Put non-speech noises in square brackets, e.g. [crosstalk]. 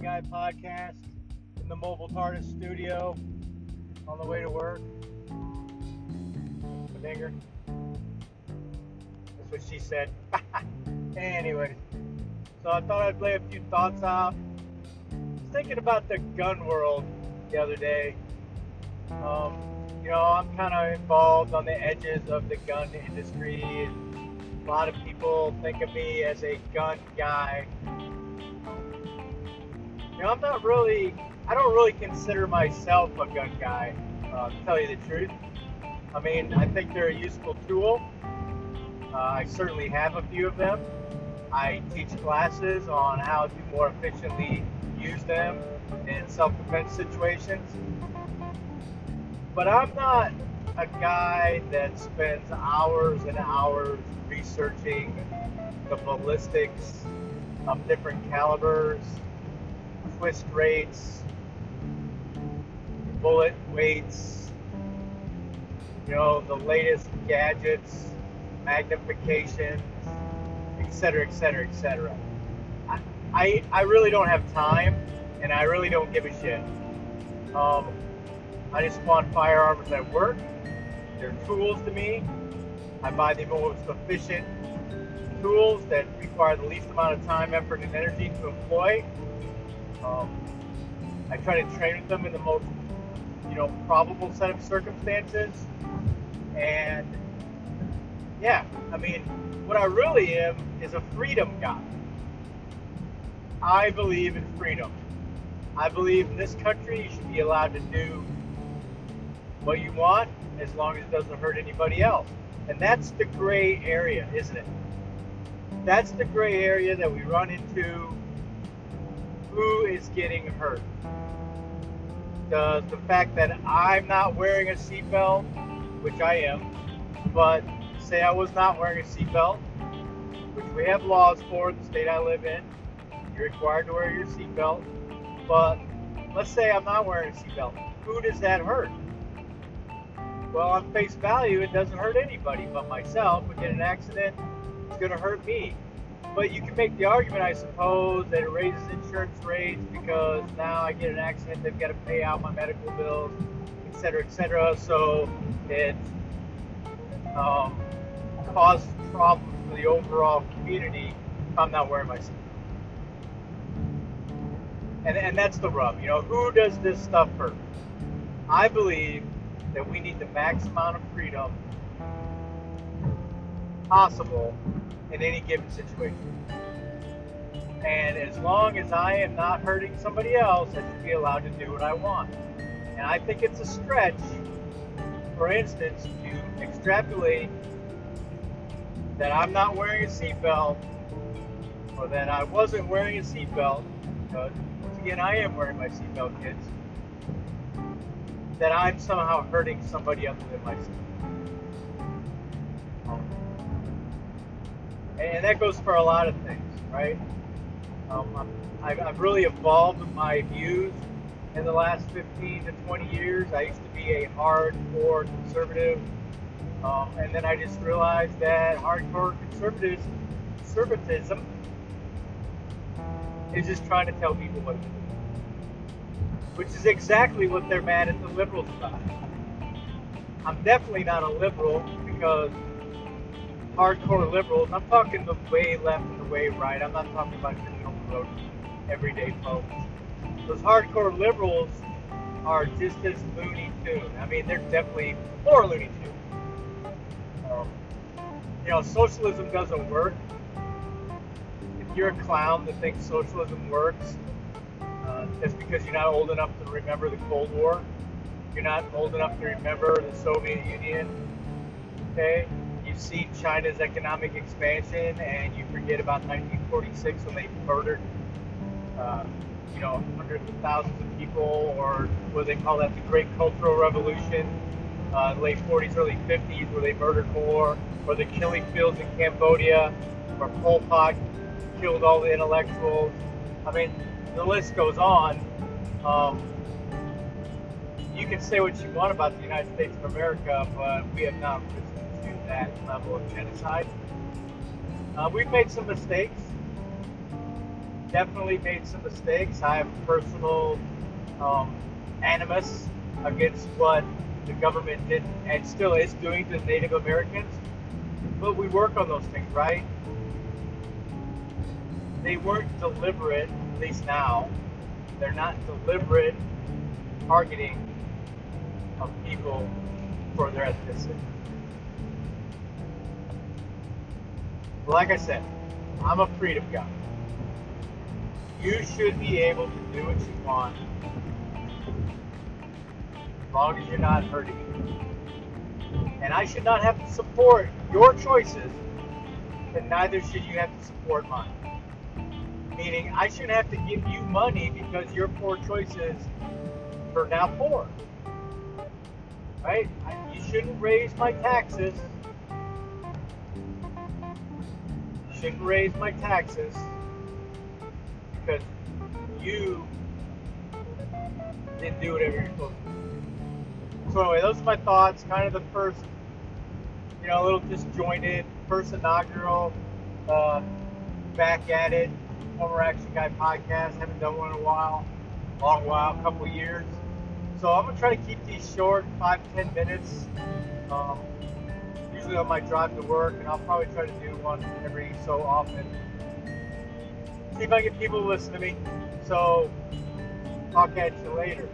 Guy podcast in the Mobile TARDIS studio on the way to work. Dinger. That's what she said. [laughs] anyway, so I thought I'd lay a few thoughts out. I was thinking about the gun world the other day. Um, you know, I'm kind of involved on the edges of the gun industry. A lot of people think of me as a gun guy. You know, I'm not really, I don't really consider myself a gun guy, uh, to tell you the truth. I mean, I think they're a useful tool. Uh, I certainly have a few of them. I teach classes on how to more efficiently use them in self defense situations. But I'm not a guy that spends hours and hours researching the ballistics of different calibers twist rates, bullet weights, you know, the latest gadgets, magnification, etc., etc., etc. I, I really don't have time, and I really don't give a shit. Um, I just want firearms that work. They're tools to me. I buy the most efficient tools that require the least amount of time, effort, and energy to employ. Um, I try to train with them in the most, you know, probable set of circumstances. And yeah, I mean, what I really am is a freedom guy. I believe in freedom. I believe in this country you should be allowed to do what you want as long as it doesn't hurt anybody else. And that's the gray area, isn't it? That's the gray area that we run into who is getting hurt. The, the fact that I'm not wearing a seatbelt, which I am, but say I was not wearing a seatbelt, which we have laws for the state I live in, you're required to wear your seatbelt, but let's say I'm not wearing a seatbelt. Who does that hurt? Well, on face value, it doesn't hurt anybody but myself. If I get an accident, it's going to hurt me. But you can make the argument, I suppose, that it raises insurance rates because now I get an accident, they've got to pay out my medical bills, et cetera, et cetera. So it um, causes problems for the overall community if I'm not wearing my seatbelt. And, and that's the rub. You know, who does this stuff hurt? I believe that we need the max amount of freedom possible in any given situation. And as long as I am not hurting somebody else, I should be allowed to do what I want. And I think it's a stretch, for instance, to extrapolate that I'm not wearing a seatbelt or that I wasn't wearing a seatbelt, because once again, I am wearing my seatbelt, kids, that I'm somehow hurting somebody other than myself. And that goes for a lot of things, right? Um, I've, I've really evolved my views in the last 15 to 20 years. I used to be a hardcore conservative, um, and then I just realized that hardcore conservatism, conservatism is just trying to tell people what to do, which is exactly what they're mad at the liberals about. I'm definitely not a liberal because hardcore liberals. I'm talking the way left and the way right. I'm not talking about road everyday folks. Those hardcore liberals are just as loony Tune. I mean, they're definitely more loony Tune. Um, you know, socialism doesn't work. If you're a clown that thinks socialism works, uh, because you're not old enough to remember the Cold War, you're not old enough to remember the Soviet Union, okay? You see China's economic expansion and you forget about 1946 when they murdered, uh, you know, hundreds of thousands of people, or what they call that the Great Cultural Revolution, uh, late 40s, early 50s, where they murdered more, or the killing fields in Cambodia, where Pol Pot killed all the intellectuals. I mean, the list goes on. Um, you can say what you want about the United States of America, but we have not that level of genocide. Uh, we've made some mistakes. definitely made some mistakes. I have personal um, animus against what the government did and still is doing to Native Americans. But we work on those things, right? They weren't deliberate, at least now. They're not deliberate targeting of people for their ethnicity. Like I said, I'm a freedom guy. You should be able to do what you want as long as you're not hurting me. And I should not have to support your choices, and neither should you have to support mine. Meaning, I shouldn't have to give you money because your poor choices are now poor. Right? You shouldn't raise my taxes. You shouldn't raise my taxes because you didn't do whatever you're supposed to do. So anyway, those are my thoughts. Kind of the first, you know, a little disjointed, first inaugural, uh, back at it, former action guy podcast. Haven't done one in a while, long while, a couple years. So I'm gonna try to keep these short, five ten minutes. Um, usually on my drive to work, and I'll probably try to do one every so often. See if I get people to listen to me. So, I'll catch you later.